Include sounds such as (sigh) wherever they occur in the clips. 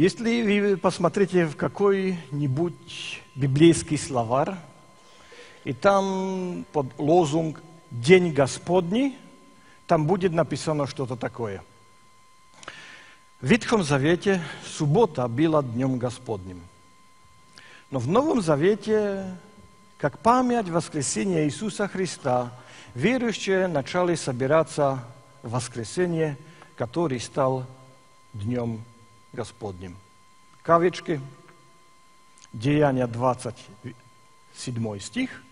Если вы посмотрите в какой-нибудь библейский словарь, и там под лозунг «День Господний», там будет написано что-то такое. В Ветхом Завете суббота была Днем Господним. Но в Новом Завете, как память воскресения Иисуса Христа, верующие начали собираться в воскресенье, который стал Днем Господним. Кавички, Деяния 27 стих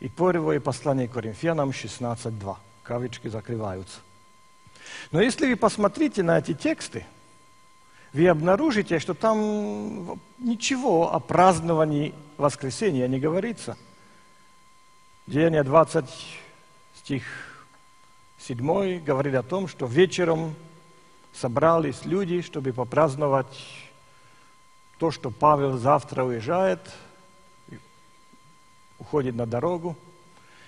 и первое послание Коринфянам 16.2. Кавички закрываются. Но если вы посмотрите на эти тексты, вы обнаружите, что там ничего о праздновании воскресения не говорится. Деяние 20, стих 7 говорит о том, что вечером собрались люди, чтобы попраздновать то, что Павел завтра уезжает, уходит на дорогу,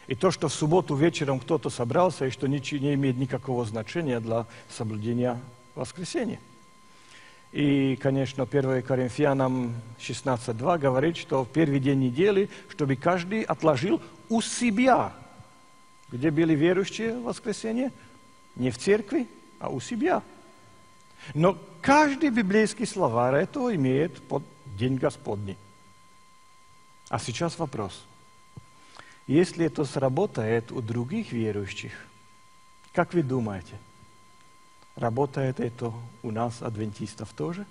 и то, что в субботу вечером кто-то собрался, и что ничего не имеет никакого значения для соблюдения воскресения. И, конечно, 1 Коринфянам 16.2 говорит, что в первый день недели, чтобы каждый отложил у себя, где были верующие в воскресенье, не в церкви, а у себя. Но каждый библейский словарь это имеет под День Господний. А сейчас вопрос. Если это сработает у других верующих, как вы думаете – Работает это у нас, адвентистов, тоже?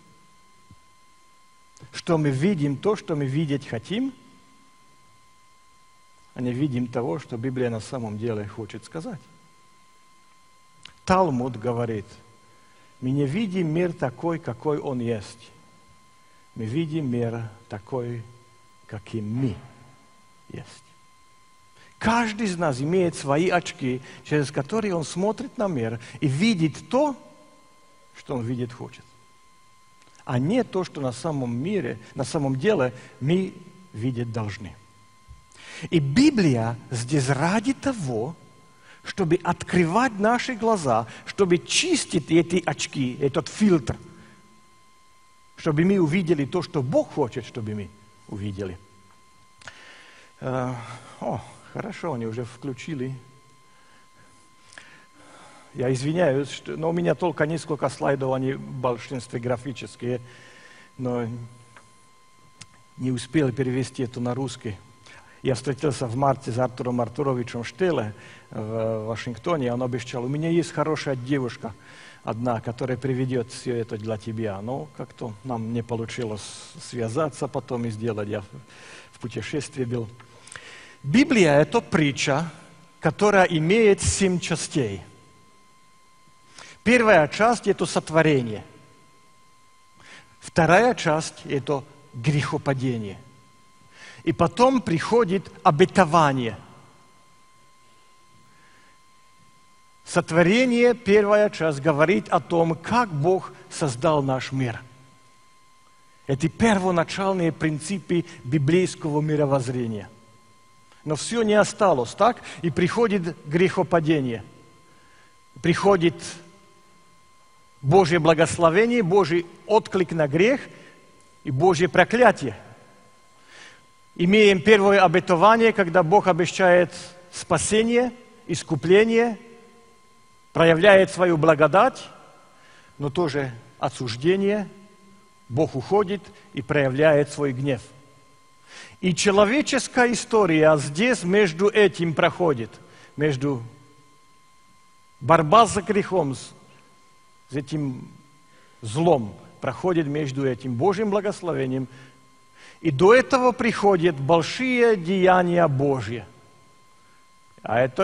Что мы видим то, что мы видеть хотим, а не видим того, что Библия на самом деле хочет сказать. Талмуд говорит, мы не видим мир такой, какой он есть. Мы видим мир такой, каким мы есть. Каждый из нас имеет свои очки, через которые он смотрит на мир и видит то, что он видит хочет. А не то, что на самом мире, на самом деле мы видеть должны. И Библия здесь ради того, чтобы открывать наши глаза, чтобы чистить эти очки, этот фильтр, чтобы мы увидели то, что Бог хочет, чтобы мы увидели. Э, о, Хорошо, они уже включили. Я извиняюсь, что, но у меня только несколько слайдов, они в большинстве графические, но не успел перевести это на русский. Я встретился в марте с Артуром Артуровичем Штеле в Вашингтоне, он обещал, у меня есть хорошая девушка одна, которая приведет все это для тебя. Но как-то нам не получилось связаться потом и сделать. Я в путешествии был. Библия – это притча, которая имеет семь частей. Первая часть – это сотворение. Вторая часть – это грехопадение. И потом приходит обетование. Сотворение, первая часть, говорит о том, как Бог создал наш мир. Это первоначальные принципы библейского мировоззрения – но все не осталось так, и приходит грехопадение. Приходит Божье благословение, Божий отклик на грех и Божье проклятие. Имеем первое обетование, когда Бог обещает спасение, искупление, проявляет свою благодать, но тоже осуждение. Бог уходит и проявляет свой гнев – и человеческая история здесь между этим проходит, между борьба за грехом, с, этим злом, проходит между этим Божьим благословением. И до этого приходят большие деяния Божьи. А это,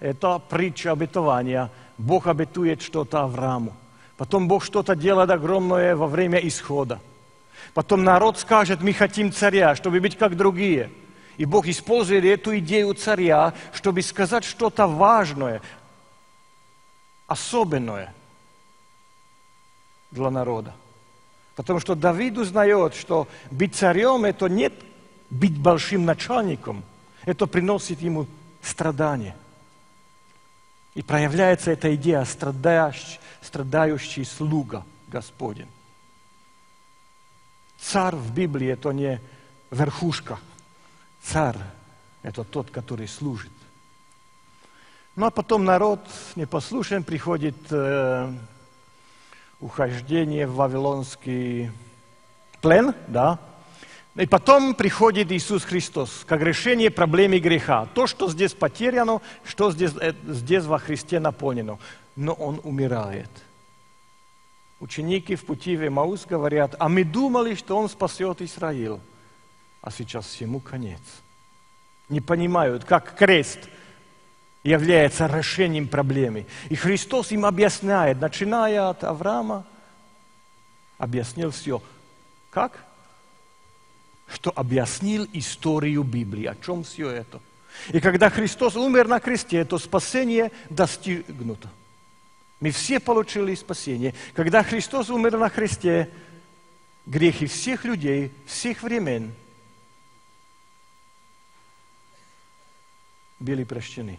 это притча обетования. Бог обетует что-то Аврааму. Потом Бог что-то делает огромное во время исхода. Потом народ скажет, мы хотим царя, чтобы быть как другие. И Бог использует эту идею царя, чтобы сказать что-то важное, особенное для народа. Потому что Давид узнает, что быть царем – это не быть большим начальником, это приносит ему страдания. И проявляется эта идея страдающий, страдающий слуга Господень. царь в Библии это не верхушка. Царь – это тот, который служит. Ну а потом народ непослушен, приходит э, ухождение в Вавилонский плен, да, и потом приходит Иисус Христос как решение проблемы греха. То, что здесь потеряно, что здесь, э, здесь во Христе наполнено. Но Он умирает. Ученики в пути в Эмаус говорят, а мы думали, что Он спасет Израиль. А сейчас всему конец. Не понимают, как крест является решением проблемы. И Христос им объясняет, начиная от Авраама, объяснил все. Как? Что объяснил историю Библии. О чем все это? И когда Христос умер на кресте, то спасение достигнуто. Мы все получили спасение. Когда Христос умер на кресте, грехи всех людей, всех времен были прощены.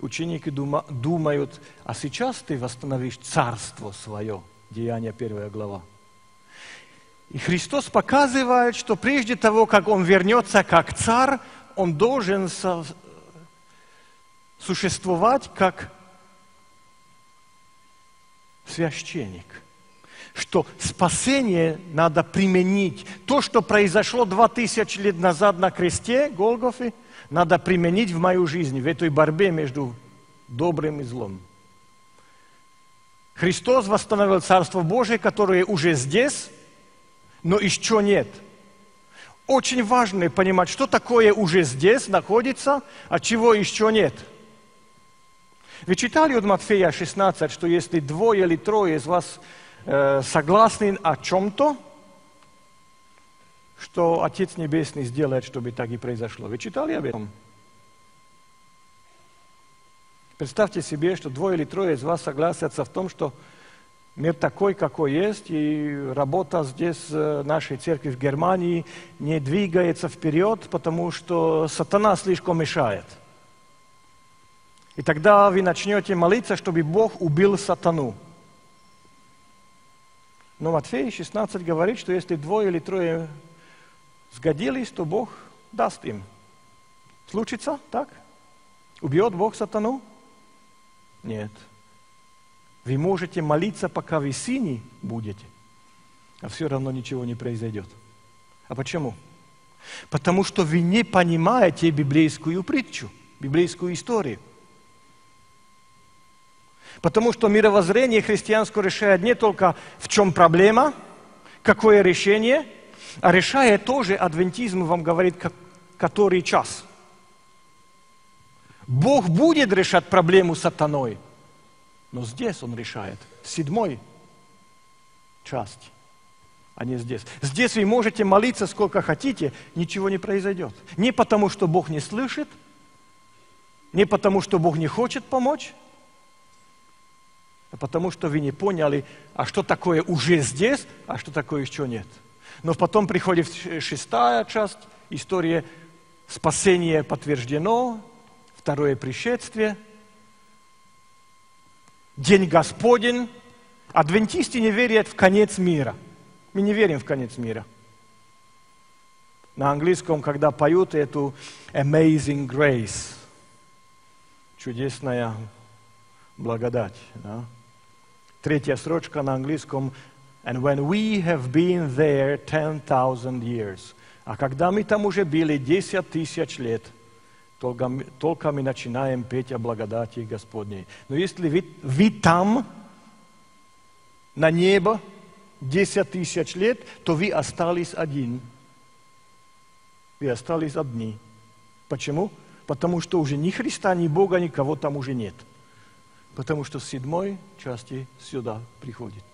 Ученики думают, а сейчас ты восстановишь царство свое. Деяние первая глава. И Христос показывает, что прежде того, как Он вернется как царь, Он должен со... существовать как священник. Что спасение надо применить. То, что произошло два тысячи лет назад на кресте Голгофы, надо применить в мою жизнь, в этой борьбе между добрым и злом. Христос восстановил Царство Божие, которое уже здесь, но еще нет. Очень важно понимать, что такое уже здесь находится, а чего еще нет. Вы читали от Матфея 16, что если двое или трое из вас э, согласны о чем-то, что Отец Небесный сделает, чтобы так и произошло. Вы читали об этом? Представьте себе, что двое или трое из вас согласятся в том, что мир такой, какой есть, и работа здесь, э, нашей церкви в Германии, не двигается вперед, потому что сатана слишком мешает. И тогда вы начнете молиться, чтобы Бог убил сатану. Но Матфей 16 говорит, что если двое или трое сгодились, то Бог даст им. Случится так? Убьет Бог сатану? Нет. Вы можете молиться, пока вы сини будете, а все равно ничего не произойдет. А почему? Потому что вы не понимаете библейскую притчу, библейскую историю. Потому что мировоззрение христианское решает не только в чем проблема, какое решение, а решает тоже адвентизм вам говорит, как, который час – Бог будет решать проблему с сатаной. Но здесь Он решает. Седьмой часть, а не здесь. Здесь вы можете молиться сколько хотите, ничего не произойдет. Не потому, что Бог не слышит, не потому, что Бог не хочет помочь, а потому, что вы не поняли, а что такое уже здесь, а что такое еще нет. Но потом приходит шестая часть, история спасения подтверждено, второе пришествие, День Господень. Адвентисты не верят в конец мира. Мы не верим в конец мира. На английском, когда поют эту Amazing Grace, чудесная благодать. Да? Третья строчка на английском And when we have been there 10,000 years. А когда мы там уже были 10 тысяч лет – только, только мы начинаем петь о благодати Господней. Но если вы, вы там, на небо, 10 тысяч лет, то вы остались один. Вы остались одни. Почему? Потому что уже ни Христа, ни Бога, никого там уже нет. Потому что с седьмой части сюда приходит.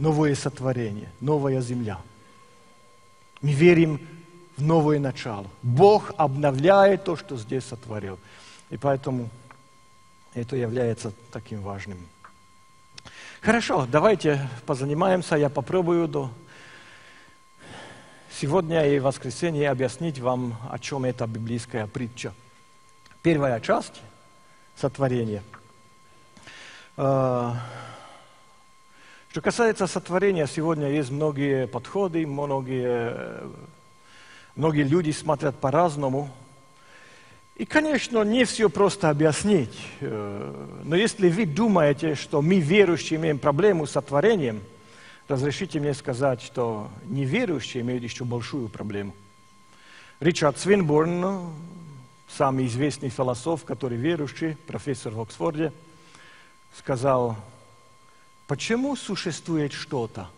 Новое сотворение, новая земля. Мы верим в новое начало. Бог обновляет то, что здесь сотворил. И поэтому это является таким важным. Хорошо, давайте позанимаемся. Я попробую до сегодня и воскресенье объяснить вам, о чем эта библейская притча. Первая часть сотворения. Что касается сотворения, сегодня есть многие подходы, многие, э, многие люди смотрят по-разному. И, конечно, не все просто объяснить. Э, но если вы думаете, что мы, верующие, имеем проблему с сотворением, разрешите мне сказать, что неверующие имеют еще большую проблему. Ричард Свинбурн, самый известный философ, который верующий, профессор в Оксфорде, сказал, Почему существует что-то,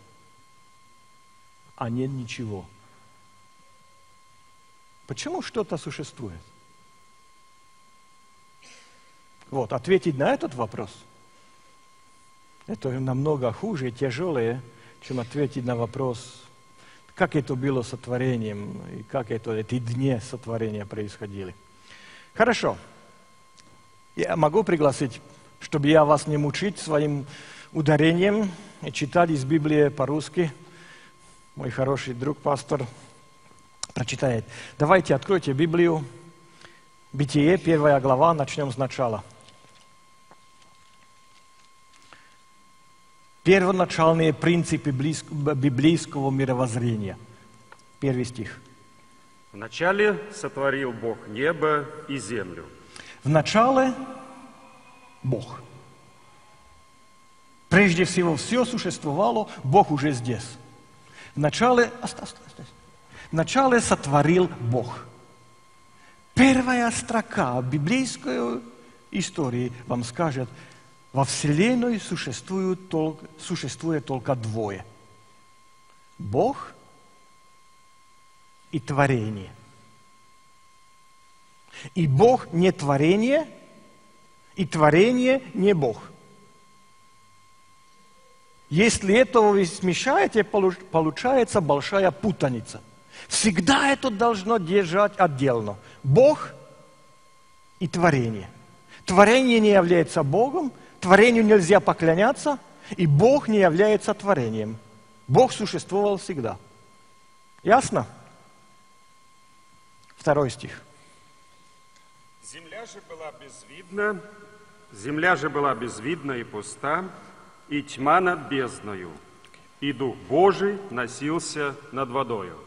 а нет ничего? Почему что-то существует? Вот, ответить на этот вопрос, это намного хуже и тяжелее, чем ответить на вопрос, как это было сотворением, и как это, эти дни сотворения происходили. Хорошо. Я могу пригласить, чтобы я вас не мучить своим ударением и читали из Библии по-русски. Мой хороший друг, пастор, прочитает. Давайте откройте Библию. Бытие, первая глава, начнем сначала. Первоначальные принципы библейского мировоззрения. Первый стих. Вначале сотворил Бог небо и землю. Вначале Бог. Прежде всего, все существовало, Бог уже здесь. Вначале, вначале сотворил Бог. Первая строка библейской истории вам скажет, во Вселенной существует только, существует только двое. Бог и творение. И Бог не творение, и творение не Бог. Если этого вы смешаете, получается большая путаница. Всегда это должно держать отдельно. Бог и творение. Творение не является Богом, творению нельзя поклоняться, и Бог не является творением. Бог существовал всегда. Ясно? Второй стих. Земля же была безвидна, земля же была безвидна и пуста, и тьма над бездною, и Дух Божий носился над водою.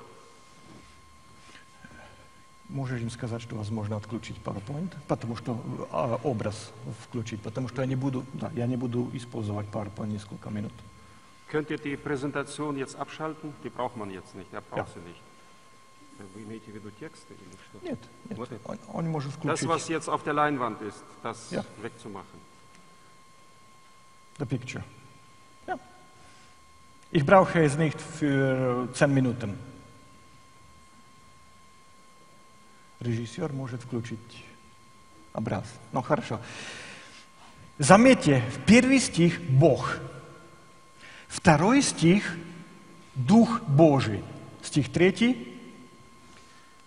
Можешь им сказать, что возможно отключить PowerPoint, потому что а, образ включить, потому что я не буду, да, я не буду использовать PowerPoint несколько минут. Könnt ihr die Präsentation jetzt abschalten? Die braucht man jetzt nicht, er braucht ja. sie nicht. Вы имеете в виду тексты или что? Нет, нет. Вот он, он может включить. Das, was jetzt auf der Leinwand ist, das ja. wegzumachen. The picture. Ja. Ich brauche es nicht für zehn Minuten. Режиссер может включить образ. Ну, хорошо. Заметьте, первый стих – Бог. Второй стих – Дух Божий. Стих третий.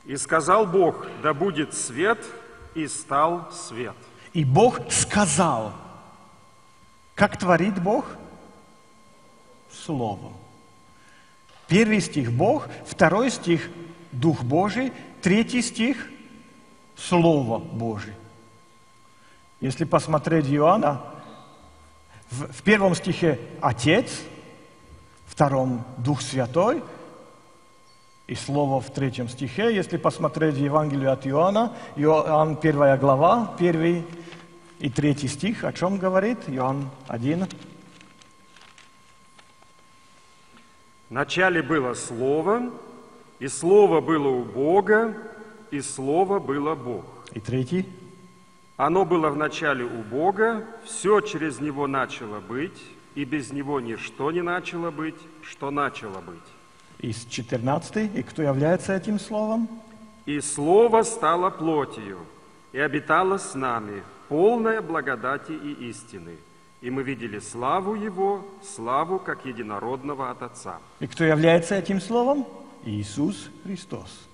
«И сказал Бог, да будет свет, и стал свет». И Бог сказал – как творит Бог? Словом. Первый стих – Бог, второй стих – Дух Божий, третий стих – Слово Божие. Если посмотреть Иоанна, в, первом стихе Отец, в втором Дух Святой, и Слово в третьем стихе. Если посмотреть Евангелие от Иоанна, Иоанн, первая глава, первый и третий стих о чем говорит? Иоанн 1. Вначале было Слово, и Слово было у Бога, и Слово было Бог. И третий. Оно было в начале у Бога, все через Него начало быть, и без Него ничто не начало быть, что начало быть. И 14. И кто является этим Словом? И Слово стало плотью, и обитало с нами, полная благодати и истины. И мы видели славу Его, славу как единородного от Отца. И кто является этим словом? Иисус Христос.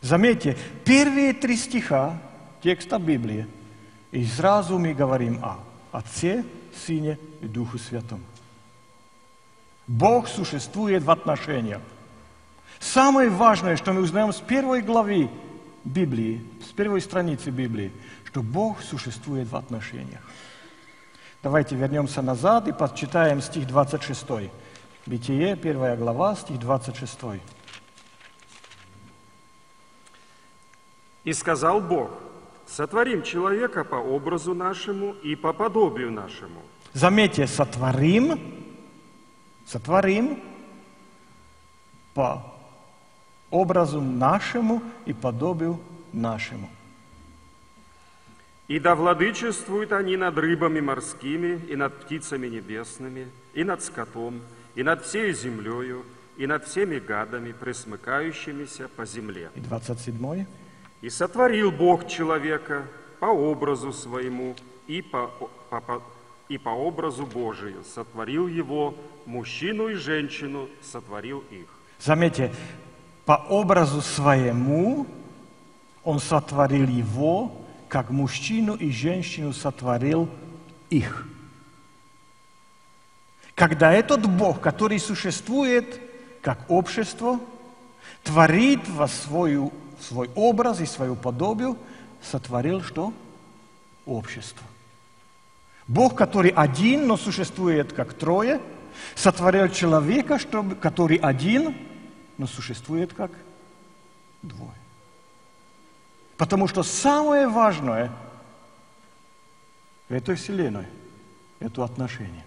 Заметьте, первые три стиха текста Библии, и сразу мы говорим о Отце, Сыне и Духу Святом. Бог существует в отношениях. Самое важное, что мы узнаем с первой главы Библии, с первой страницы Библии, что Бог существует в отношениях. Давайте вернемся назад и почитаем стих 26. Бытие, первая глава, стих 26. «И сказал Бог, сотворим человека по образу нашему и по подобию нашему». Заметьте, сотворим, сотворим по образу нашему и подобию нашему. И да владычествуют они над рыбами морскими, и над птицами небесными, и над скотом, и над всей землею, и над всеми гадами, пресмыкающимися по земле. И 27. И сотворил Бог человека по образу своему и по, по- по- и по образу Божию. Сотворил его, мужчину и женщину сотворил их. Заметьте, по образу своему он сотворил его, как мужчину и женщину сотворил их. Когда этот Бог, который существует как общество, творит во свою, свой образ и свою подобию, сотворил что? Общество. Бог, который один, но существует как трое, сотворил человека, чтобы, который один, но существует как двое. Потому что самое важное в этой вселенной – это отношения,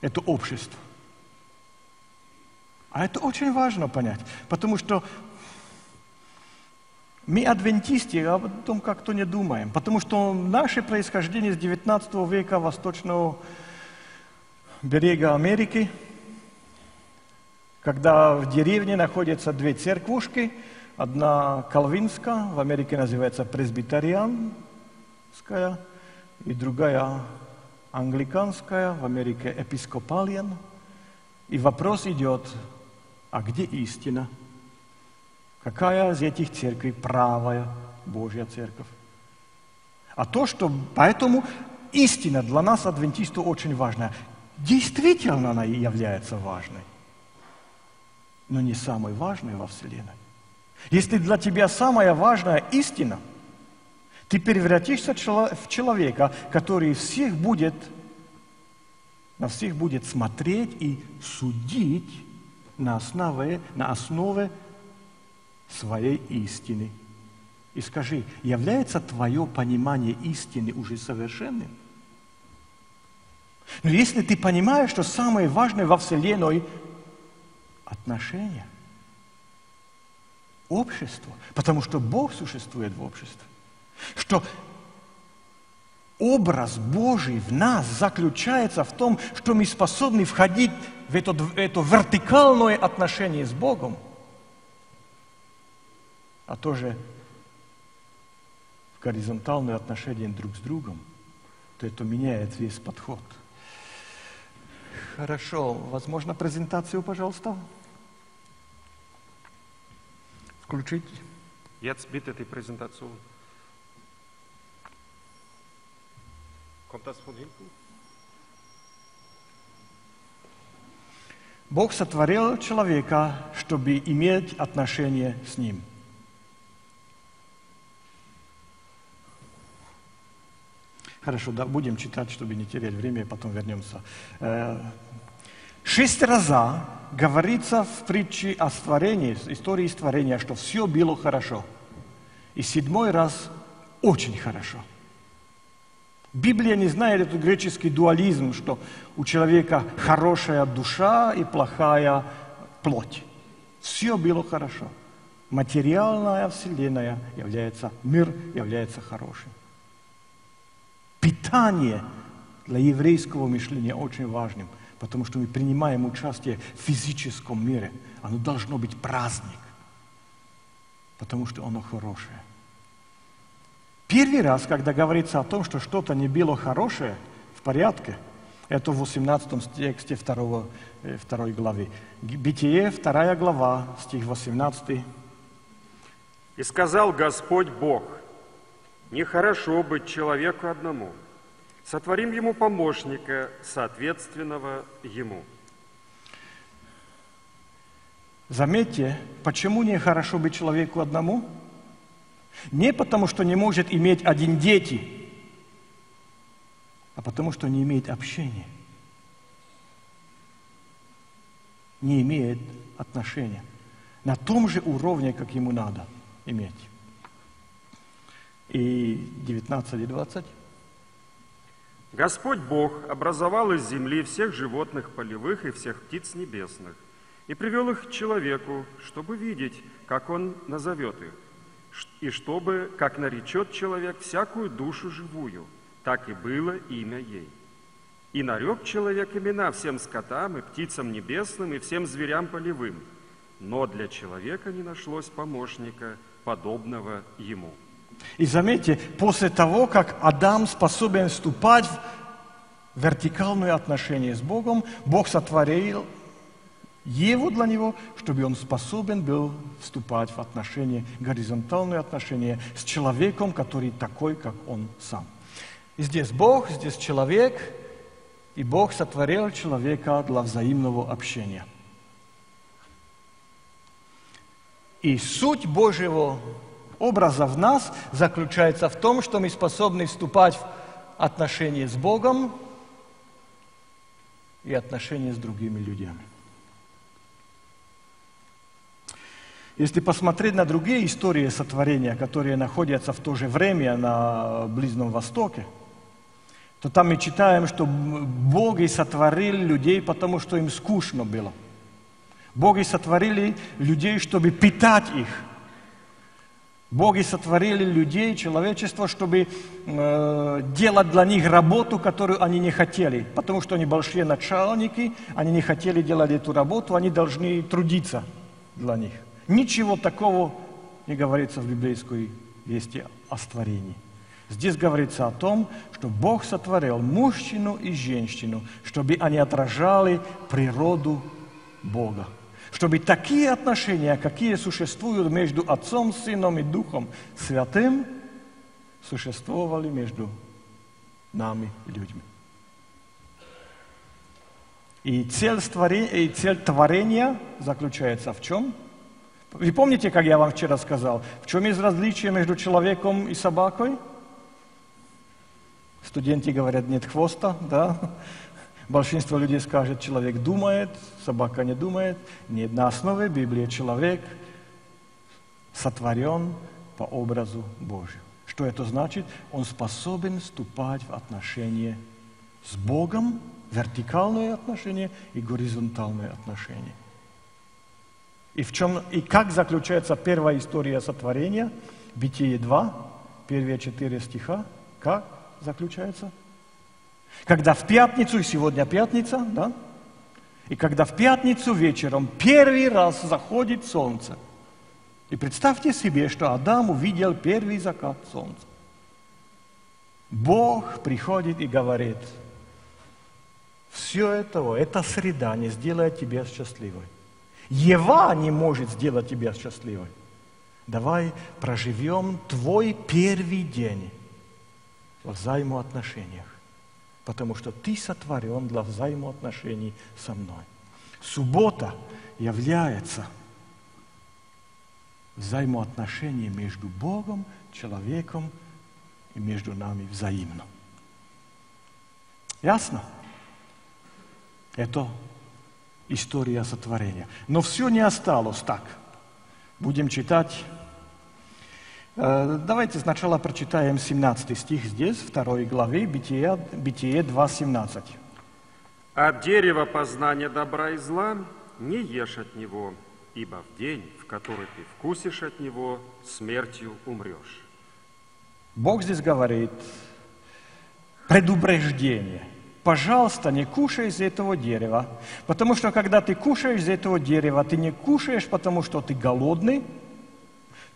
это общество. А это очень важно понять, потому что мы адвентисты об этом как-то не думаем, потому что наше происхождение с 19 века восточного берега Америки, когда в деревне находятся две церквушки, одна калвинская, в Америке называется пресбитерианская, и другая англиканская, в Америке эпископалиан. И вопрос идет, а где истина? Какая из этих церквей правая Божья церковь? А то, что... Поэтому истина для нас, адвентистов, очень важна. Действительно она и является важной, но не самой важной во Вселенной. Если для тебя самая важная истина, ты превратишься в человека, который всех будет, на всех будет смотреть и судить на основе, на основе своей истины. И скажи, является твое понимание истины уже совершенным? Но если ты понимаешь, что самое важное во Вселенной – отношения, общество, потому что Бог существует в обществе, что образ Божий в нас заключается в том, что мы способны входить в это, в это вертикальное отношение с Богом, а тоже в горизонтальное отношение друг с другом, то это меняет весь подход. Хорошо, возможно, презентацию, пожалуйста. Включить. Jetzt bitte die Präsentation. Kommt das von hinten? Бог сотворил человека, чтобы иметь отношение с ним. Хорошо, да, будем читать, чтобы не терять время, и потом вернемся. Э, Шесть раз говорится в притче о створении, истории створения, что все было хорошо. И седьмой раз очень хорошо. Библия не знает этот греческий дуализм, что у человека хорошая душа и плохая плоть. Все было хорошо. Материальная вселенная является, мир является хорошим. Питание для еврейского мышления очень важным, потому что мы принимаем участие в физическом мире. Оно должно быть праздник, потому что оно хорошее. Первый раз, когда говорится о том, что что-то не было хорошее, в порядке, это в 18 тексте 2, 2 главы. Бытие, 2 глава, стих 18. «И сказал Господь Бог, нехорошо быть человеку одному, сотворим ему помощника, соответственного ему». Заметьте, почему нехорошо быть человеку одному? Не потому, что не может иметь один дети, а потому что не имеет общения, не имеет отношения на том же уровне, как ему надо иметь. И 19 и 20. Господь Бог образовал из земли всех животных полевых и всех птиц небесных и привел их к человеку, чтобы видеть, как он назовет их, и чтобы, как наречет человек всякую душу живую, так и было имя ей. И нарек человек имена всем скотам и птицам небесным и всем зверям полевым, но для человека не нашлось помощника, подобного ему. И заметьте, после того, как Адам способен вступать в вертикальное отношение с Богом, Бог сотворил Еву для него, чтобы он способен был вступать в отношения, горизонтальные отношения с человеком, который такой, как он сам. И здесь Бог, здесь человек, и Бог сотворил человека для взаимного общения. И суть Божьего образа в нас заключается в том, что мы способны вступать в отношения с Богом и отношения с другими людьми. Если посмотреть на другие истории сотворения, которые находятся в то же время на Ближнем Востоке, то там мы читаем, что боги сотворили людей, потому что им скучно было. Боги сотворили людей, чтобы питать их. Боги сотворили людей, человечество, чтобы э, делать для них работу, которую они не хотели. Потому что они большие начальники, они не хотели делать эту работу, они должны трудиться для них. Ничего такого не говорится в библейской вести о створении. Здесь говорится о том, что Бог сотворил мужчину и женщину, чтобы они отражали природу Бога. Чтобы такие отношения, какие существуют между Отцом, Сыном и Духом Святым, существовали между нами, людьми. И цель, творения, и цель творения заключается в чем? Вы помните, как я вам вчера сказал, в чем есть различие между человеком и собакой? Студенты говорят, нет хвоста, да? Большинство людей скажет, человек думает, собака не думает. Нет, на основе Библии человек сотворен по образу Божию. Что это значит? Он способен вступать в отношения с Богом, вертикальные отношения и горизонтальные отношения. И, в чем, и как заключается первая история сотворения? Битие 2, первые четыре стиха. Как заключается? Когда в пятницу, и сегодня пятница, да? И когда в пятницу вечером первый раз заходит солнце. И представьте себе, что Адам увидел первый закат солнца. Бог приходит и говорит, все это, эта среда не сделает тебя счастливой. Ева не может сделать тебя счастливой. Давай проживем твой первый день в взаимоотношениях, потому что ты сотворен для взаимоотношений со мной. Суббота является взаимоотношением между Богом, человеком и между нами взаимно. Ясно? Это история сотворения. Но все не осталось так. Будем читать. Э, давайте сначала прочитаем 17 стих здесь, второй главы, Бытие, Бытие 2.17. «От дерева познания добра и зла не ешь от него, ибо в день, в который ты вкусишь от него, смертью умрешь». Бог здесь говорит предупреждение – пожалуйста, не кушай из этого дерева. Потому что когда ты кушаешь из этого дерева, ты не кушаешь, потому что ты голодный,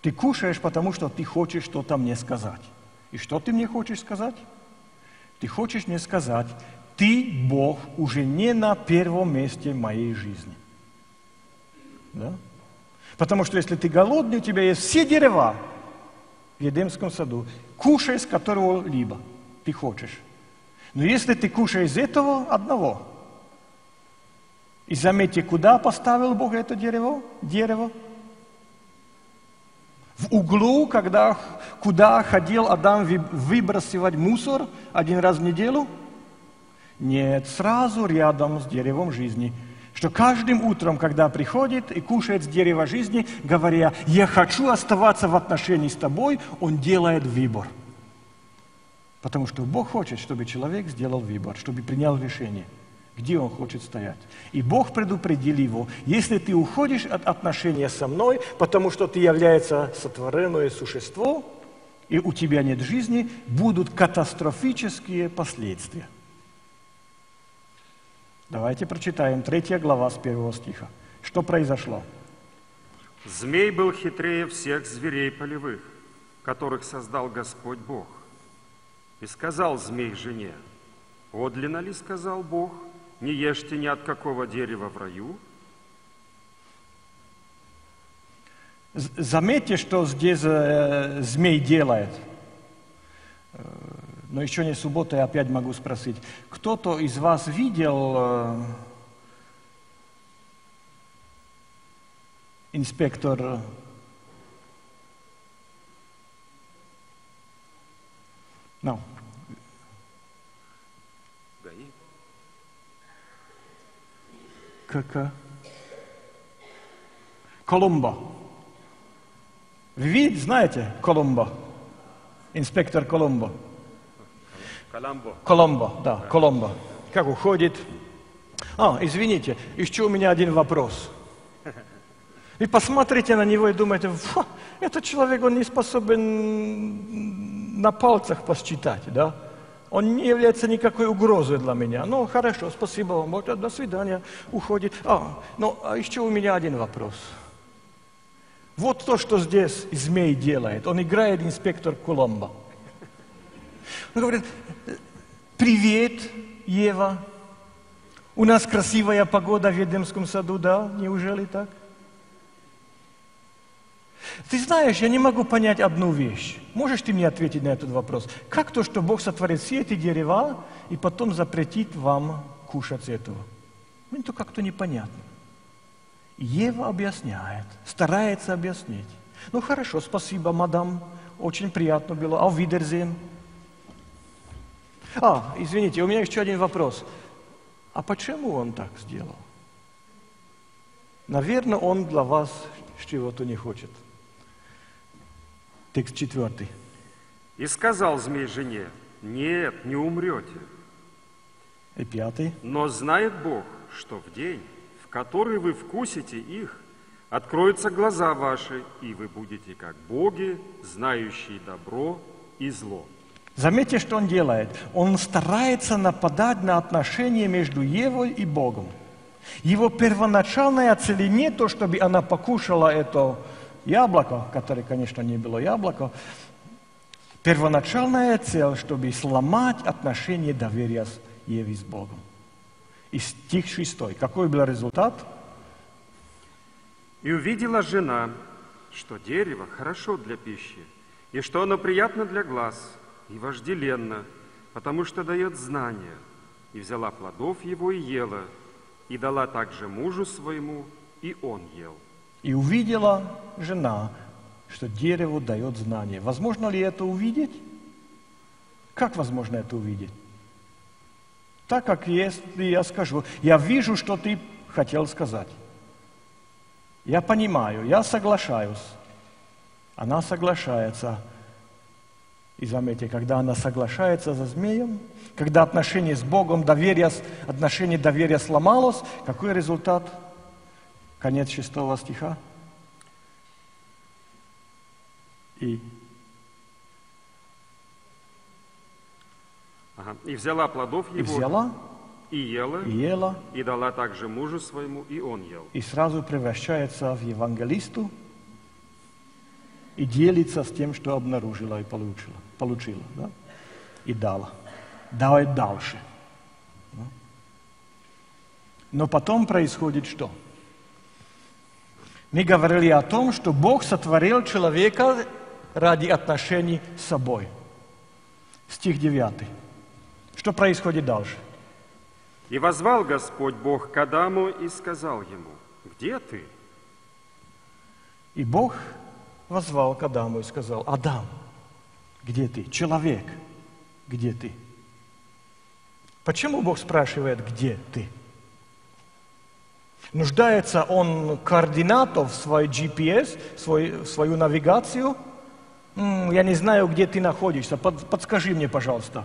ты кушаешь, потому что ты хочешь что-то мне сказать. И что ты мне хочешь сказать? Ты хочешь мне сказать, ты, Бог, уже не на первом месте моей жизни. Да? Потому что если ты голодный, у тебя есть все дерева в Едемском саду, кушай с которого-либо ты хочешь. Но если ты кушаешь из этого одного, и заметьте, куда поставил Бог это дерево? Дерево. В углу, когда, куда ходил Адам выбрасывать мусор один раз в неделю? Нет, сразу рядом с деревом жизни. Что каждым утром, когда приходит и кушает с дерева жизни, говоря, я хочу оставаться в отношении с тобой, он делает выбор. Потому что Бог хочет, чтобы человек сделал выбор, чтобы принял решение, где он хочет стоять. И Бог предупредил его, если ты уходишь от отношения со мной, потому что ты являешься сотворенное существо, и у тебя нет жизни, будут катастрофические последствия. Давайте прочитаем третья глава с первого стиха. Что произошло? Змей был хитрее всех зверей полевых, которых создал Господь Бог. И сказал змей жене, «Подлинно ли, сказал Бог, не ешьте ни от какого дерева в раю?» Заметьте, что здесь э, змей делает. Э, но еще не суббота, я опять могу спросить. Кто-то из вас видел э, инспектор No. КК. Колумба. Вы знаете Колумба? Инспектор Колумба. Коломбо. Коломбо, да, Коломбо. Как уходит. А, извините, еще у меня один вопрос. И посмотрите на него и думаете, «Фу, этот человек, он не способен на пальцах посчитать, да? Он не является никакой угрозой для меня. Ну, хорошо, спасибо вам, вот, до свидания, уходит. А, ну, а еще у меня один вопрос. Вот то, что здесь змей делает. Он играет инспектор Коломбо. Он говорит, привет, Ева. У нас красивая погода в Едемском саду, да? Неужели так? Ты знаешь, я не могу понять одну вещь. Можешь ты мне ответить на этот вопрос? Как то, что Бог сотворит все эти дерева и потом запретит вам кушать этого? Ну, это как-то непонятно. Ева объясняет, старается объяснить. Ну, хорошо, спасибо, мадам, очень приятно было. А Видерзен. А, извините, у меня еще один вопрос. А почему он так сделал? Наверное, он для вас чего-то не хочет. Текст четвертый. И сказал змей жене, нет, не умрете. И пятый. Но знает Бог, что в день, в который вы вкусите их, откроются глаза ваши, и вы будете как боги, знающие добро и зло. Заметьте, что он делает. Он старается нападать на отношения между Евой и Богом. Его первоначальная цель не то, чтобы она покушала это яблоко, которое, конечно, не было яблоко. Первоначальная цель, чтобы сломать отношения доверия с Евой с Богом. И стих 6. Какой был результат? И увидела жена, что дерево хорошо для пищи, и что оно приятно для глаз, и вожделенно, потому что дает знания. И взяла плодов его и ела, и дала также мужу своему, и он ел. И увидела жена, что дереву дает знание. Возможно ли это увидеть? Как возможно это увидеть? Так как если я скажу, я вижу, что ты хотел сказать. Я понимаю, я соглашаюсь. Она соглашается. И заметьте, когда она соглашается за змеем, когда отношения с Богом, доверие, отношение доверия сломалось, какой результат? Конец шестого стиха. И Ага. И взяла плодов и его, взяла, и ела, и ела, и дала также мужу своему, и он ел. и сразу превращается в евангелисту и делится с тем, что обнаружила и получила, получила да? и дала. Давай дальше. Да? Но потом происходит что? Мы говорили о том, что Бог сотворил человека ради отношений с собой. Стих 9. Что происходит дальше? И возвал Господь Бог к Адаму и сказал ему, где ты? И Бог возвал к Адаму и сказал, Адам, где ты? Человек, где ты? Почему Бог спрашивает, где ты? Нуждается он координатов свой GPS, свой, свою навигацию? Я не знаю, где ты находишься, под, подскажи мне, пожалуйста.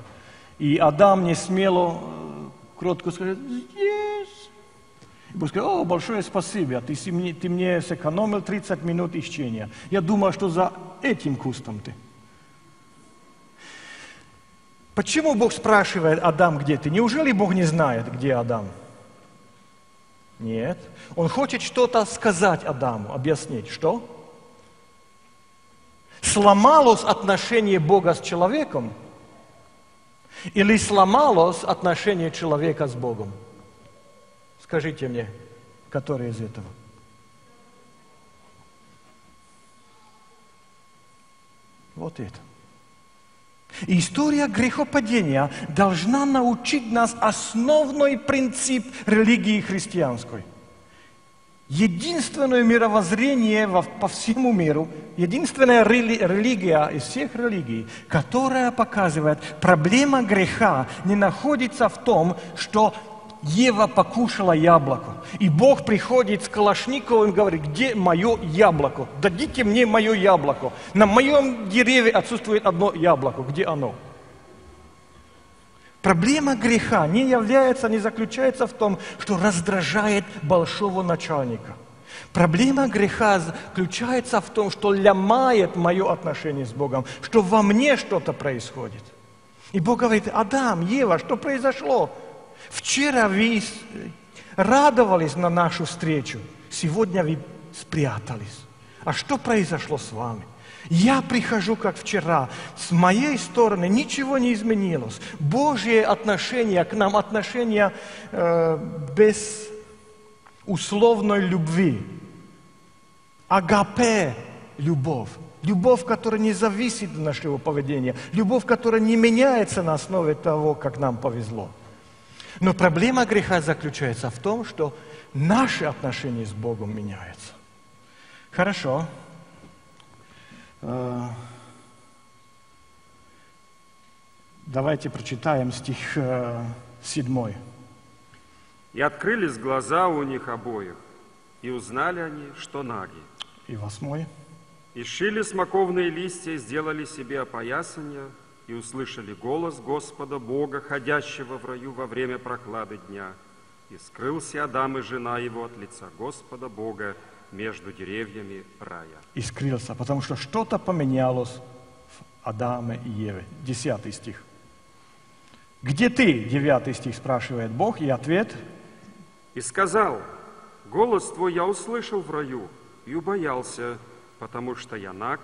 И Адам не смело, э, кротко скажет, здесь. И Бог скажет, о, большое спасибо, ты, ты мне сэкономил 30 минут ищения. Я думал, что за этим кустом ты. Почему Бог спрашивает Адам, где ты? Неужели Бог не знает, где Адам? Нет. Он хочет что-то сказать Адаму, объяснить. Что? Сломалось отношение Бога с человеком? Или сломалось отношение человека с Богом? Скажите мне, который из этого? Вот это. История грехопадения должна научить нас основной принцип религии христианской. Единственное мировоззрение во- по всему миру, единственная рели- религия из всех религий, которая показывает, проблема греха не находится в том, что Ева покушала яблоко. И Бог приходит с Калашниковым и говорит, где мое яблоко? Дадите мне мое яблоко. На моем дереве отсутствует одно яблоко. Где оно? Проблема греха не является, не заключается в том, что раздражает большого начальника. Проблема греха заключается в том, что ломает мое отношение с Богом, что во мне что-то происходит. И Бог говорит, Адам, Ева, что произошло? Вчера вы радовались на нашу встречу, сегодня вы спрятались. А что произошло с вами? Я прихожу, как вчера. С моей стороны ничего не изменилось. Божье отношение к нам, отношение э, без условной любви. Агапе – любовь. Любовь, которая не зависит от нашего поведения. Любовь, которая не меняется на основе того, как нам повезло. Но проблема греха заключается в том, что наши отношения с Богом меняются. Хорошо. Э, Давайте прочитаем стих э, седьмой. И открылись глаза у них обоих, и узнали они, что наги. И восьмой. И шили смоковные листья, и сделали себе опоясания, и услышали голос Господа Бога, ходящего в раю во время прохлады дня. И скрылся Адам и жена его от лица Господа Бога между деревьями рая. И скрылся, потому что что-то поменялось в Адаме и Еве. Десятый стих. Где ты? Девятый стих спрашивает Бог, и ответ И сказал, голос твой я услышал в раю, и убоялся, потому что я наг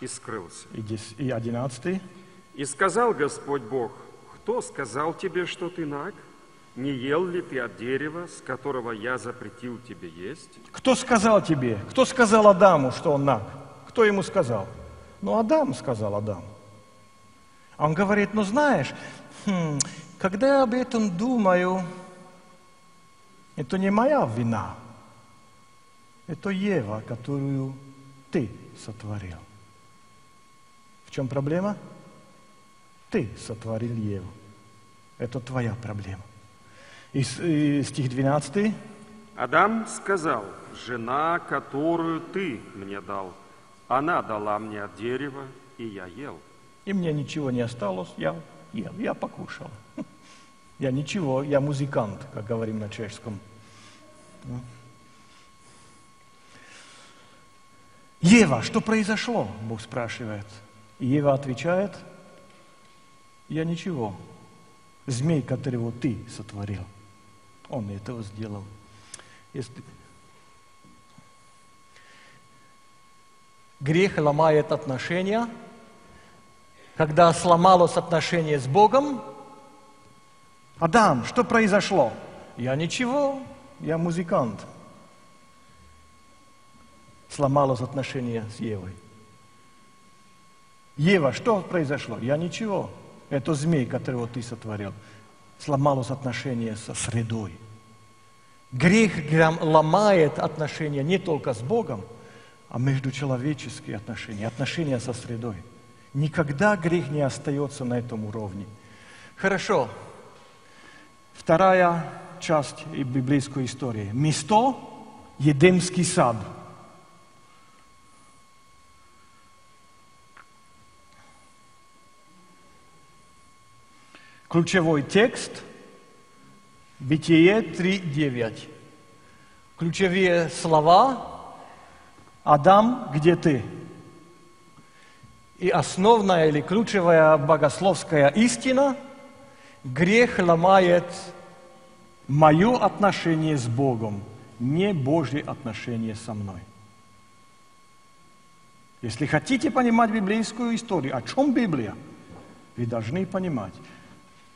и скрылся. и, и одиннадцатый. И сказал Господь Бог, кто сказал тебе, что ты наг? Не ел ли ты от дерева, с которого я запретил тебе есть? Кто сказал тебе? Кто сказал Адаму, что он наг? Кто ему сказал? Ну, Адам сказал Адаму. А он говорит, ну знаешь, хм, когда я об этом думаю, это не моя вина. Это Ева, которую ты сотворил. В чем проблема? Ты сотворил Еву. Это твоя проблема. И, и стих 12. Адам сказал, жена, которую ты мне дал, она дала мне от дерева, и я ел. И мне ничего не осталось, я ел, я покушал. (laughs) Я ничего, я музыкант, как говорим на чешском. Ева, что произошло? Бог спрашивает. И Ева отвечает, я ничего. Змей, которого ты сотворил, он этого сделал. Если... Грех ломает отношения, когда сломалось отношение с Богом, Адам, что произошло? Я ничего, я музыкант. Сломалось отношение с Евой. Ева, что произошло? Я ничего. Это змей, которого ты сотворил. Сломалось отношение со средой. Грех ломает отношения не только с Богом, а междучеловеческие отношения, отношения со средой. Никогда грех не остается на этом уровне. Хорошо. Вторая часть библейской истории. Место – Едемский сад. Ключевой текст – Бытие 3.9. Ключевые слова – Адам, где ты? И основная или ключевая богословская истина – грех ломает мое отношение с Богом, не Божье отношение со мной. Если хотите понимать библейскую историю, о чем Библия, вы должны понимать.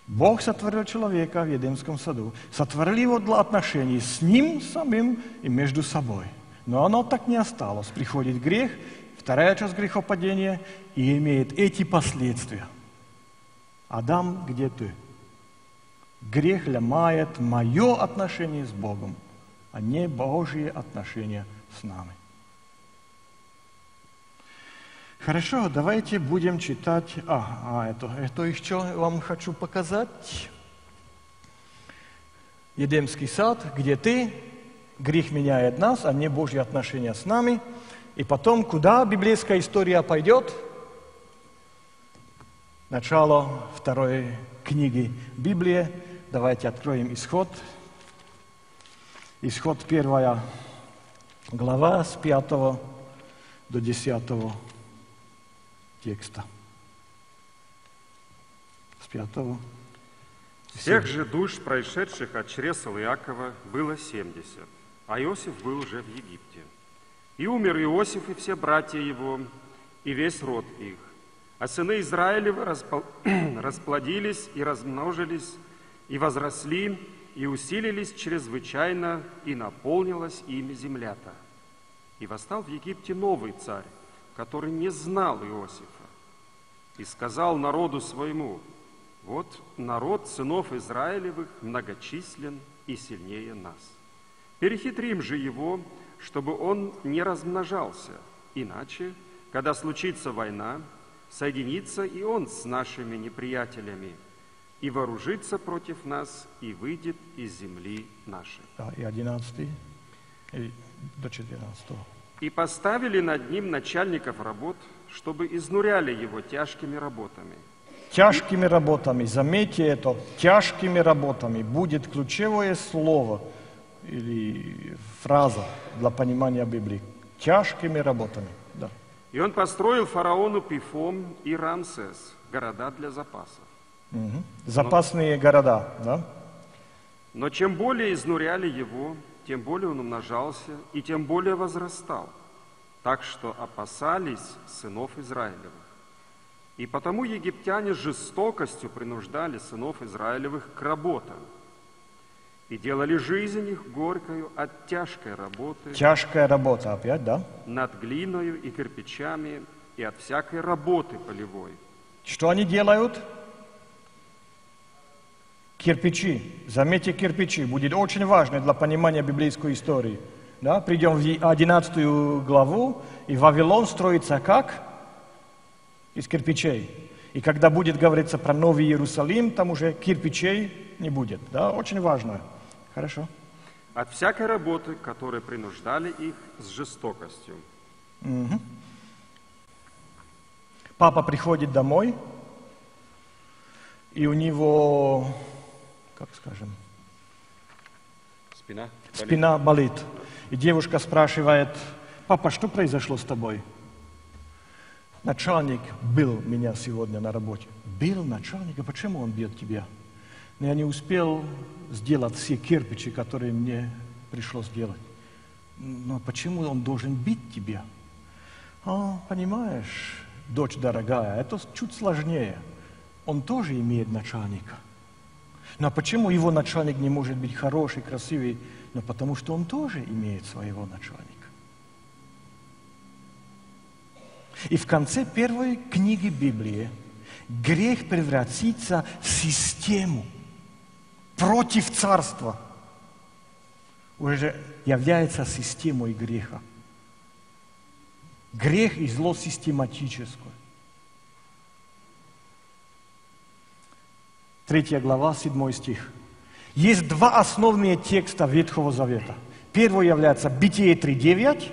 Бог сотворил человека в Едемском саду, сотворил его для отношений с ним самим и между собой. Но оно так не осталось. Приходит грех, вторая часть грехопадения, и имеет эти последствия. Адам, где ты? Грех ломает мое отношение с Богом, а не Божьи отношения с нами. Хорошо, давайте будем читать. А, а это, это еще вам хочу показать. Едемский сад, где ты, грех меняет нас, а не Божьи отношения с нами. И потом, куда библейская история пойдет? Начало второй книги Библии. Давайте откроем исход. Исход первая глава с 5 до 10 текста. С 5 Всех же душ, происшедших от чресла Иакова, было семьдесят, а Иосиф был уже в Египте. И умер Иосиф и все братья его, и весь род их. А сыны Израилевы распол... (clears throat) расплодились и размножились, и возросли, и усилились чрезвычайно, и наполнилась ими земля-то. И восстал в Египте новый царь, который не знал Иосифа, и сказал народу своему, вот народ сынов Израилевых многочислен и сильнее нас. Перехитрим же его, чтобы он не размножался, иначе, когда случится война, соединится и он с нашими неприятелями, и вооружится против нас, и выйдет из земли нашей. Да, и 11 и до 14. И поставили над ним начальников работ, чтобы изнуряли его тяжкими работами. Тяжкими работами, заметьте это, тяжкими работами будет ключевое слово или фраза для понимания Библии. Тяжкими работами, да. И он построил фараону Пифом и Рамсес, города для запасов. Мгм. Запасные города, да? Но чем более изнуряли его, тем более он умножался и тем более возрастал, так что опасались сынов Израилевых. И потому египтяне жестокостью принуждали сынов Израилевых к работам и делали жизнь их горькою от тяжкой работы Тяжкая работа опять, да? над глиною и кирпичами и от всякой работы полевой. Что они делают? Кирпичи. Заметьте кирпичи. Будет очень важно для понимания библейской истории. Да? Придем в 11 главу, и Вавилон строится как? Из кирпичей. И когда будет говориться про Новый Иерусалим, там уже кирпичей не будет. Да? Очень важно. Хорошо. От всякой работы, которые принуждали их с жестокостью. Папа приходит домой, и у него, как скажем, Спина. спина болит. И девушка спрашивает, папа, что произошло с тобой? Начальник бил меня сегодня на работе. Бил начальника? Почему он бьет тебя? Но я не успел сделать все кирпичи, которые мне пришлось делать. Но почему он должен бить тебя? А, понимаешь, дочь дорогая, это чуть сложнее. Он тоже имеет начальника. Но почему его начальник не может быть хороший, красивый? Но потому что он тоже имеет своего начальника. И в конце первой книги Библии грех превратится в систему против царства. Уже является системой греха. Грех и зло систематическое. Третья глава, седьмой стих. Есть два основные текста Ветхого Завета. Первый является Битие 3.9,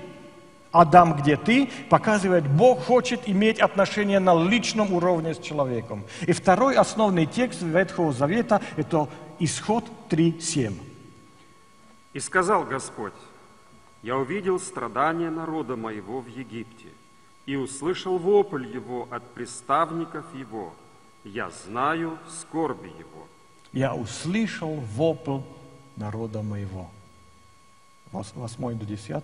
Адам, где ты, показывает, Бог хочет иметь отношения на личном уровне с человеком. И второй основный текст Ветхого Завета – это Исход 3.7. «И сказал Господь, я увидел страдания народа моего в Египте, и услышал вопль его от приставников его. Я знаю скорби его». Я услышал вопль народа моего. 8 до 10.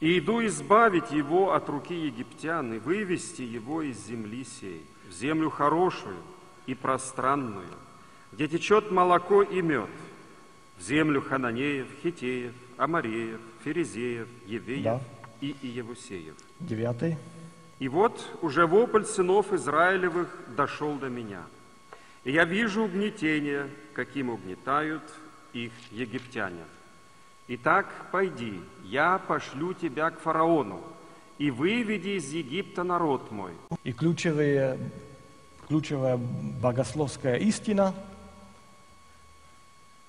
И иду избавить его от руки египтян и вывести его из земли сей, в землю хорошую и пространную, где течет молоко и мед, в землю хананеев, хитеев, амареев, ферезеев, евеев Да. и иевусеев. 9. И вот уже вопль сынов Израилевых дошел до меня. И я вижу угнетение, каким угнетают их египтяне. Итак, пойди, я пошлю тебя к фараону, и выведи из Египта народ мой. И ключевая, ключевая богословская истина –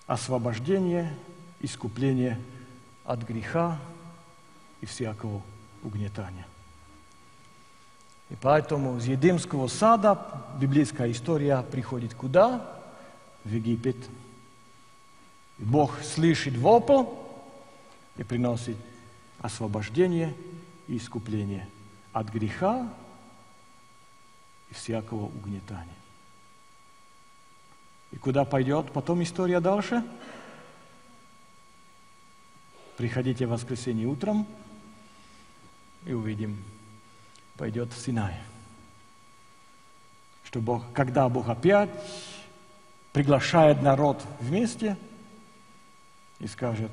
освобождение, искупление от греха и всякого угнетания. И поэтому из Едемского сада библейская история приходит куда? В Египет. И Бог слышит вопль и приносит освобождение и искупление от греха и всякого угнетания. И куда пойдет потом история дальше? Приходите в воскресенье утром и увидим, пойдет в Синай. Что Бог, когда Бог опять приглашает народ вместе и скажет,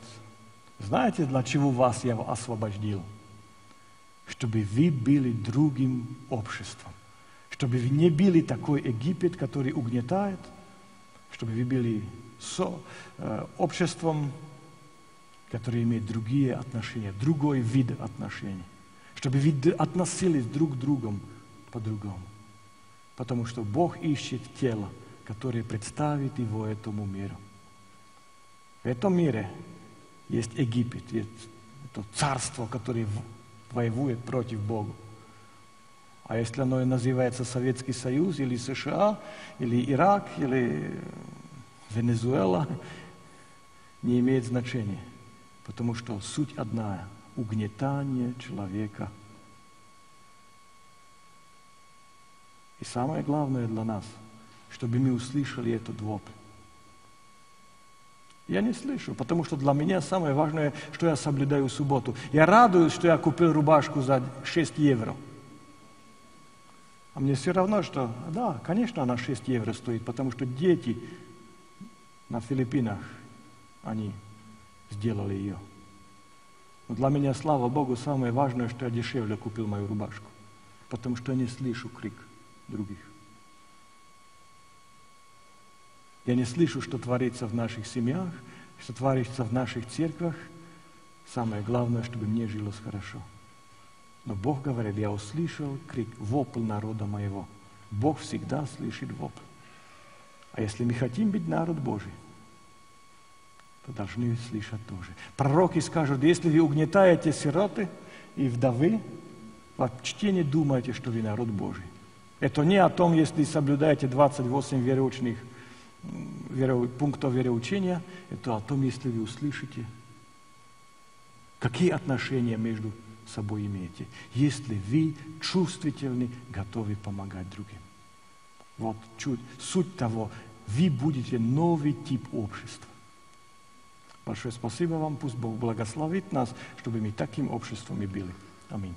знаете, для чего вас я освободил? Чтобы вы были другим обществом. Чтобы вы не были такой Египет, который угнетает. Чтобы вы были со, э, обществом, которое имеет другие отношения, другой вид отношений. Чтобы относились друг к другу по-другому. Потому что Бог ищет тело, которое представит его этому миру. В этом мире есть Египет, есть это царство, которое воевует против Бога. А если оно и называется Советский Союз, или США, или Ирак, или Венесуэла, не имеет значения. Потому что суть одна – угнетание человека. И самое главное для нас, чтобы мы услышали этот вопль. Я не слышу, потому что для меня самое важное, что я соблюдаю субботу. Я радуюсь, что я купил рубашку за 6 евро. А мне все равно, что, да, конечно, она 6 евро стоит, потому что дети на Филиппинах, они сделали ее. Но для меня, слава Богу, самое важное, что я дешевле купил мою рубашку, потому что я не слышу крик других. Я не слышу, что творится в наших семьях, что творится в наших церквах. Самое главное, чтобы мне жилось хорошо. Но Бог говорит, я услышал крик, вопль народа моего. Бог всегда слышит вопль. А если мы хотим быть народ Божий, то должны слышать тоже. Пророки скажут, если вы угнетаете сироты и вдовы, вообще не думайте, что вы народ Божий. Это не о том, если соблюдаете 28 вероучных веро, пунктов вероучения, это о том, если вы услышите, какие отношения между собой имеете, если вы чувствительны, готовы помогать другим. Вот чуть, суть того, вы будете новый тип общества. Большое спасибо вам, пусть Бог благословит нас, чтобы мы таким обществом и были. Аминь.